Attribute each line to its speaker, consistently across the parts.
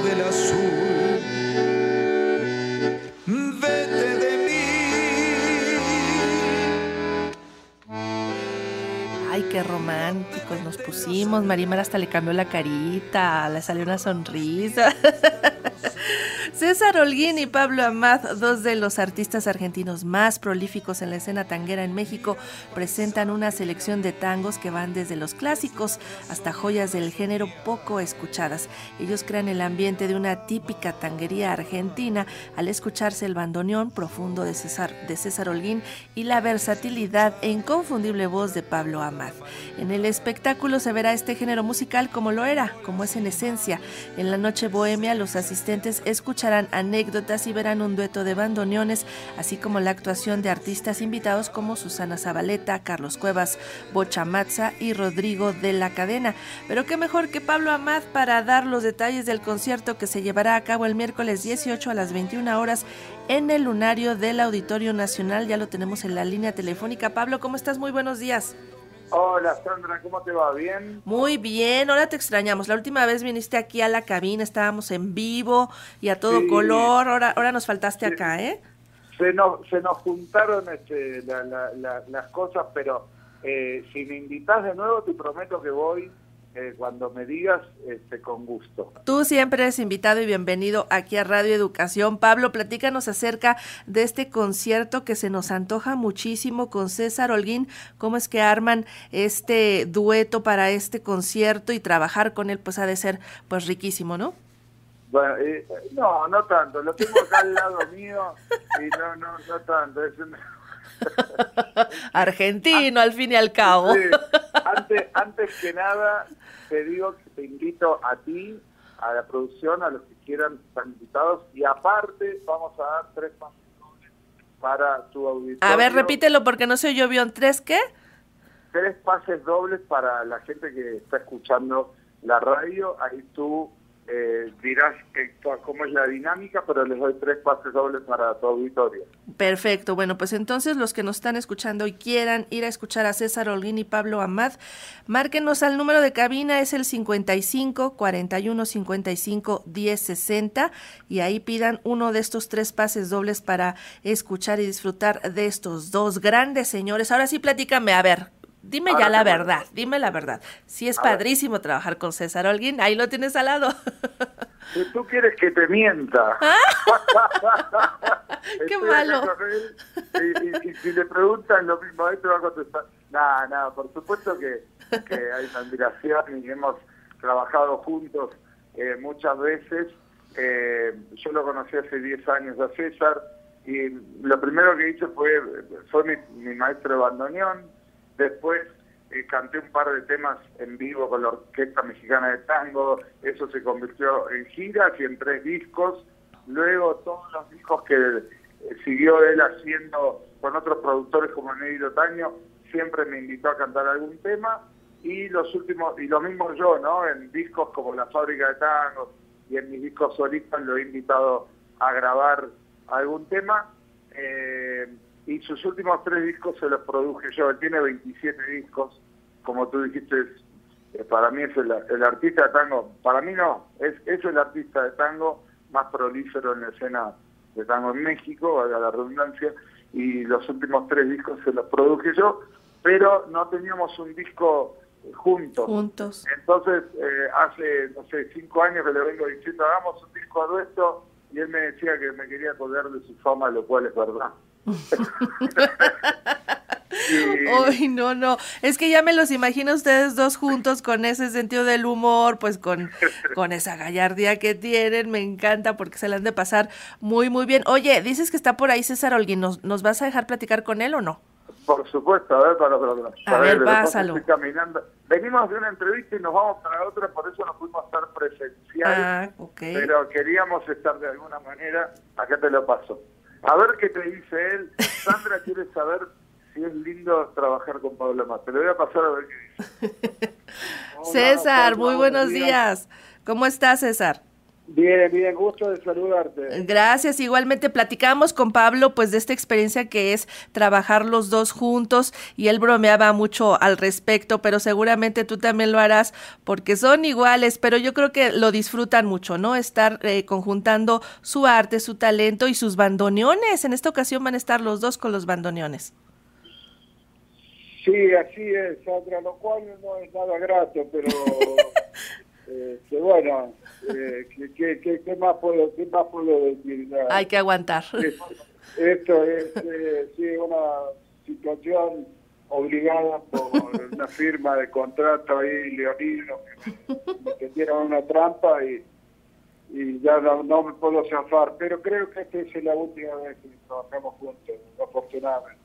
Speaker 1: del azul. Vete de mí.
Speaker 2: Ay, qué románticos nos pusimos. Marimar hasta le cambió la carita, le salió una sonrisa. César Holguín y Pablo Amad, dos de los artistas argentinos más prolíficos en la escena tanguera en México, presentan una selección de tangos que van desde los clásicos hasta joyas del género poco escuchadas. Ellos crean el ambiente de una típica tanguería argentina al escucharse el bandoneón profundo de César, de César Holguín y la versatilidad e inconfundible voz de Pablo Amad. En el espectáculo se verá este género musical como lo era, como es en esencia. En la noche bohemia los asistentes escuchan anécdotas y verán un dueto de bandoneones, así como la actuación de artistas invitados como Susana Zabaleta, Carlos Cuevas, Bocha Matza y Rodrigo de la Cadena. Pero qué mejor que Pablo Amad para dar los detalles del concierto que se llevará a cabo el miércoles 18 a las 21 horas en el lunario del Auditorio Nacional. Ya lo tenemos en la línea telefónica. Pablo, ¿cómo estás? Muy buenos días.
Speaker 3: Hola Sandra, ¿cómo te va? ¿Bien?
Speaker 2: Muy bien, ahora te extrañamos. La última vez viniste aquí a la cabina, estábamos en vivo y a todo color, ahora, ahora nos faltaste acá, ¿eh?
Speaker 3: Se nos, se nos juntaron este, las cosas, pero eh, si me invitas de nuevo te prometo que voy eh, cuando me digas, este, con gusto.
Speaker 2: Tú siempre eres invitado y bienvenido aquí a Radio Educación. Pablo, platícanos acerca de este concierto que se nos antoja muchísimo con César Holguín. ¿Cómo es que arman este dueto para este concierto y trabajar con él? Pues ha de ser pues riquísimo, ¿no?
Speaker 3: Bueno, eh, no, no tanto. Lo tengo acá al lado mío y no, no, no tanto. Es
Speaker 2: Argentino, al fin y al cabo.
Speaker 3: Antes, antes que nada, te digo que te invito a ti, a la producción, a los que quieran estar invitados, y aparte vamos a dar tres pases dobles para tu auditorio.
Speaker 2: A ver, repítelo porque no sé yo, ¿vio tres qué?
Speaker 3: Tres pases dobles para la gente que está escuchando la radio, ahí tú eh, dirás cómo es la dinámica, pero les doy tres pases dobles para tu auditorio.
Speaker 2: Perfecto, bueno, pues entonces los que nos están escuchando y quieran ir a escuchar a César Holguín y Pablo Amad, márquenos al número de cabina, es el 55 41 55 10 60 y ahí pidan uno de estos tres pases dobles para escuchar y disfrutar de estos dos grandes señores. Ahora sí, platícame, a ver, Dime ya la verdad, dime la verdad. Si es padrísimo trabajar con César Holguín, ahí lo tienes al lado.
Speaker 3: Si tú quieres que te mienta.
Speaker 2: Qué malo.
Speaker 3: y, si le preguntan lo mismo, ahí te va a contestar. Nada, nada, por supuesto que, hay una admiración y hemos trabajado juntos eh, muchas veces. Eh, yo lo conocí hace 10 años a César y lo primero que hice fue, fue mi, mi maestro de bandoneón Después eh, canté un par de temas en vivo con la Orquesta Mexicana de Tango, eso se convirtió en giras y en tres discos. Luego todos los discos que eh, siguió él haciendo con otros productores como Negro Taño, siempre me invitó a cantar algún tema y los últimos, y lo mismo yo, ¿no? En discos como La Fábrica de Tango y en mis discos solistas lo he invitado a grabar algún tema. Eh, y sus últimos tres discos se los produje yo. Él tiene 27 discos, como tú dijiste, eh, para mí es el, artista de tango, para mí no, es, es el artista de tango más prolífero en la escena de tango en México, a la redundancia, y los últimos tres discos se los produje yo, pero no teníamos un disco juntos.
Speaker 2: Juntos.
Speaker 3: Entonces, eh, hace, no sé, cinco años que le vengo diciendo, hagamos un disco a dueto, y él me decía que me quería colgar de su fama, lo cual es verdad.
Speaker 2: Uy, no, no. Es que ya me los imagino ustedes dos juntos con ese sentido del humor, pues con, con esa gallardía que tienen. Me encanta porque se la han de pasar muy, muy bien. Oye, dices que está por ahí César Olguín. ¿Nos, ¿Nos vas a dejar platicar con él o no?
Speaker 3: Por supuesto, a ver, para, para, para.
Speaker 2: A ver, pásalo.
Speaker 3: estoy caminando. Venimos de una entrevista y nos vamos para otra, por eso no pudimos estar presencial.
Speaker 2: Ah.
Speaker 3: Pero queríamos estar de alguna manera. Acá te lo paso. A ver qué te dice él. Sandra quiere saber si es lindo trabajar con Pablo Más. Te lo voy a pasar a ver qué dice. Hola,
Speaker 2: César,
Speaker 3: Pablo,
Speaker 2: muy buenos días. ¿Cómo estás, César?
Speaker 3: Bien, bien, gusto de saludarte.
Speaker 2: Gracias. Igualmente platicamos con Pablo pues de esta experiencia que es trabajar los dos juntos y él bromeaba mucho al respecto, pero seguramente tú también lo harás porque son iguales, pero yo creo que lo disfrutan mucho, ¿no? Estar eh, conjuntando su arte, su talento y sus bandoneones. En esta ocasión van a estar los dos con los bandoneones.
Speaker 3: Sí, así es, Sandra, lo cual no es nada grato, pero eh, que bueno, eh, ¿qué más puedo, qué más puedo decir? Ya,
Speaker 2: Hay que aguantar.
Speaker 3: es- Esto es eh, sí, una situación obligada por una firma de contrato ahí, leonino, que me- metieron una trampa y, y ya no, no me puedo zafar, pero creo que esta es la última vez que trabajamos juntos, afortunadamente.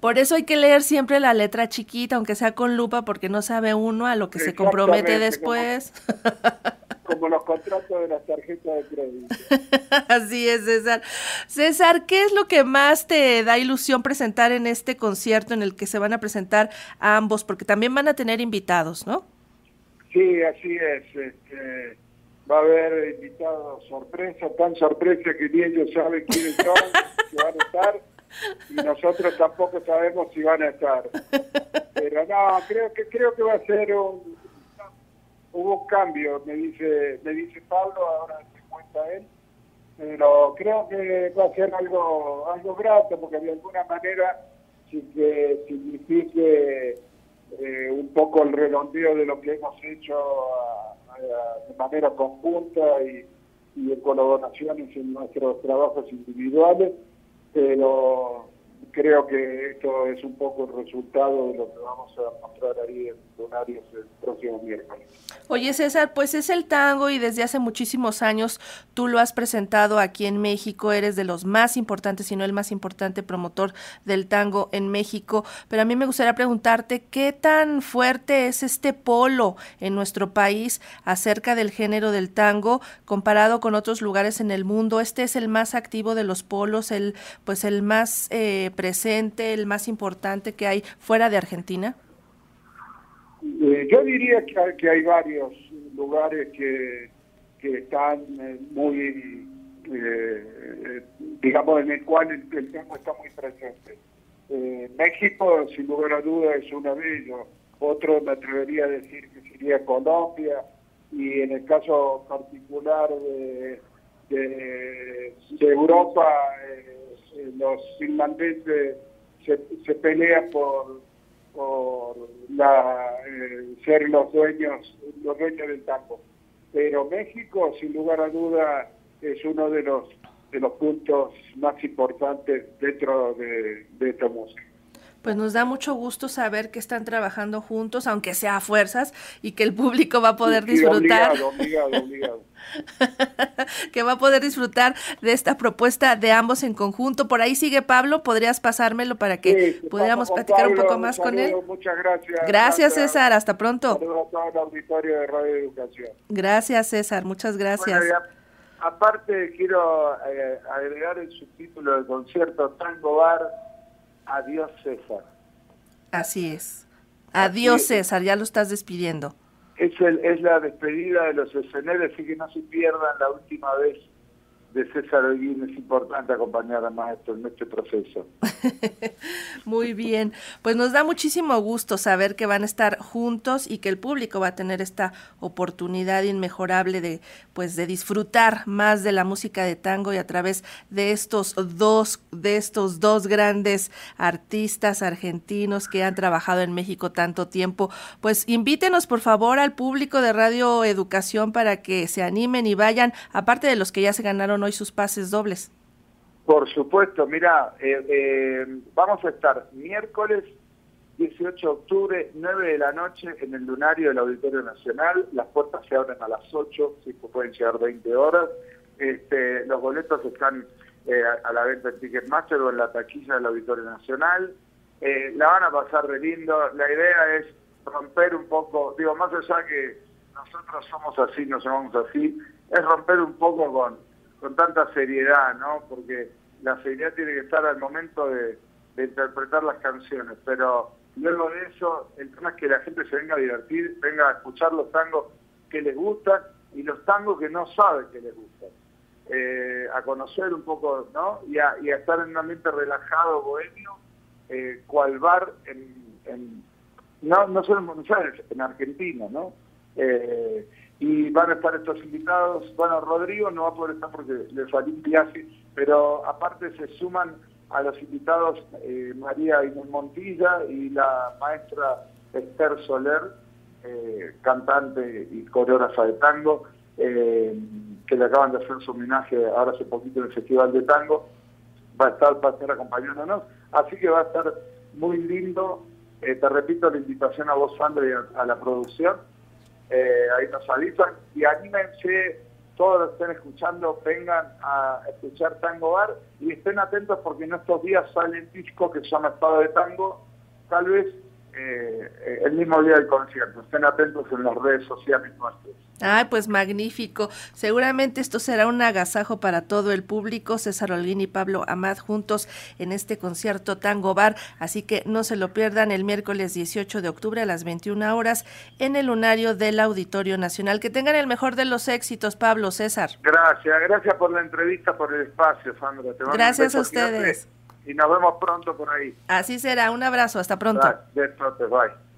Speaker 2: Por eso hay que leer siempre la letra chiquita, aunque sea con lupa, porque no sabe uno a lo que se compromete después.
Speaker 3: Como los contratos de las tarjetas de crédito.
Speaker 2: Así es, César. César, ¿qué es lo que más te da ilusión presentar en este concierto en el que se van a presentar ambos? Porque también van a tener invitados, ¿no?
Speaker 3: Sí, así es. Este, va a haber invitados sorpresa, tan sorpresa que ni ellos saben quiénes son, que van a estar, y nosotros tampoco sabemos si van a estar. Pero no, creo que creo que va a ser un hubo un cambio, me dice me dice Pablo, ahora se cuenta él, pero creo que va a ser algo algo grato porque de alguna manera sí que signifique eh, un poco el redondeo de lo que hemos hecho a- de manera conjunta y, y en colaboraciones en nuestros trabajos individuales, pero creo que esto es un poco el resultado de lo que vamos a mostrar ahí en Lunarios el próximo miércoles.
Speaker 2: Oye, César, pues es el tango y desde hace muchísimos años tú lo has presentado aquí en México, eres de los más importantes, si no el más importante promotor del tango en México, pero a mí me gustaría preguntarte qué tan fuerte es este polo en nuestro país acerca del género del tango comparado con otros lugares en el mundo. Este es el más activo de los polos, el pues el más eh, presente, el más importante que hay fuera de Argentina.
Speaker 3: Eh, yo diría que hay, varios lugares que, que están eh, muy, eh, digamos, en el cual el, el tango está muy presente. México, sin lugar a duda, es uno de ellos. Otro me atrevería a decir que sería Colombia y en el caso particular de, de, Europa, los finlandeses se, se pelean por por la, eh, ser los dueños los dueños del tango pero México sin lugar a duda es uno de los de los puntos más importantes dentro de, de esta música
Speaker 2: Pues nos da mucho gusto saber que están trabajando juntos, aunque sea a fuerzas, y que el público va a poder
Speaker 3: Sí,
Speaker 2: disfrutar,
Speaker 3: obligado obligado obligado
Speaker 2: que va a poder disfrutar de esta propuesta de ambos en conjunto. Por ahí sigue Pablo, ¿podrías pasármelo para que
Speaker 3: Sí,
Speaker 2: pudiéramos platicar un poco más con él?
Speaker 3: muchas gracias
Speaker 2: Gracias,
Speaker 3: Sandra.
Speaker 2: César, hasta pronto.
Speaker 3: Auditorio de Radio Educación
Speaker 2: Gracias, César, muchas gracias.
Speaker 3: Bueno, aparte quiero eh, agregar el subtítulo del concierto Tango Bar Adiós César.
Speaker 2: Así es. Adiós,
Speaker 3: Así es.
Speaker 2: César, ya lo estás despidiendo.
Speaker 3: Es, el, es la despedida de los escenarios, así que no se pierdan la última vez de César Holguín. Es importante acompañar al maestro en este proceso.
Speaker 2: Muy bien, pues nos da muchísimo gusto saber que van a estar juntos y que el público va a tener esta oportunidad inmejorable de pues de disfrutar más de la música de tango y a través de estos dos de estos dos grandes artistas argentinos que han trabajado en México tanto tiempo. Pues invítenos por favor al público de Radio Educación para que se animen y vayan, aparte de los que ya se ganaron hoy sus pases dobles.
Speaker 3: Por supuesto, mira, eh, eh, vamos a estar miércoles 18 de octubre, 9 de la noche, en el lunario del Auditorio Nacional. Las puertas se abren a las 8, sí, que pueden llegar 20 horas. Este, los boletos están eh, a, la venta en Ticketmaster o en la taquilla del Auditorio Nacional. eh, la van a pasar de lindo. La idea es romper un poco, digo, más allá que nosotros somos así, no somos así, es romper un poco con, con tanta seriedad, ¿no? Porque la seriedad tiene que estar al momento de, interpretar las canciones, pero luego de eso, el tema es que la gente se venga a divertir, venga a escuchar los tangos que les gustan y los tangos que no saben que les gustan. Eh, a conocer un poco, ¿no? Y a, estar en un ambiente relajado, bohemio, eh, cual bar en, no, no solo en Buenos Aires, en Argentina, ¿no? Eh, y van a estar estos invitados. Bueno, Rodrigo no va a poder estar porque le salió un viaje, pero aparte se suman a los invitados eh, María Inés Montilla y la maestra Esther Soler, eh, cantante y coreógrafa de tango, eh, que le acaban de hacer su homenaje ahora hace poquito en el Festival de Tango. Va a estar, va estar acompañándonos. Así que va a estar muy lindo. te repito la invitación a vos, Sandra, y a la producción eh, ahí nos avisan. Y anímense, todos los que estén escuchando, vengan a escuchar Tango Bar y estén atentos porque en estos días sale el disco que se llama Estado de Tango, tal vez eh, el mismo día del concierto. Estén atentos en las redes sociales nuestras.
Speaker 2: Ay, pues magnífico. Seguramente esto será un agasajo para todo el público. César Holguín y Pablo Amad juntos en este concierto Tango Bar. Así que no se lo pierdan el miércoles 18 de octubre a las 21 horas en el lunario del Auditorio Nacional. Que tengan el mejor de los éxitos, Pablo, César.
Speaker 3: Gracias, gracias por la entrevista, por el espacio, Sandra.
Speaker 2: gracias a ustedes
Speaker 3: y nos vemos pronto por ahí.
Speaker 2: Así será, un abrazo, hasta pronto.
Speaker 3: Bye.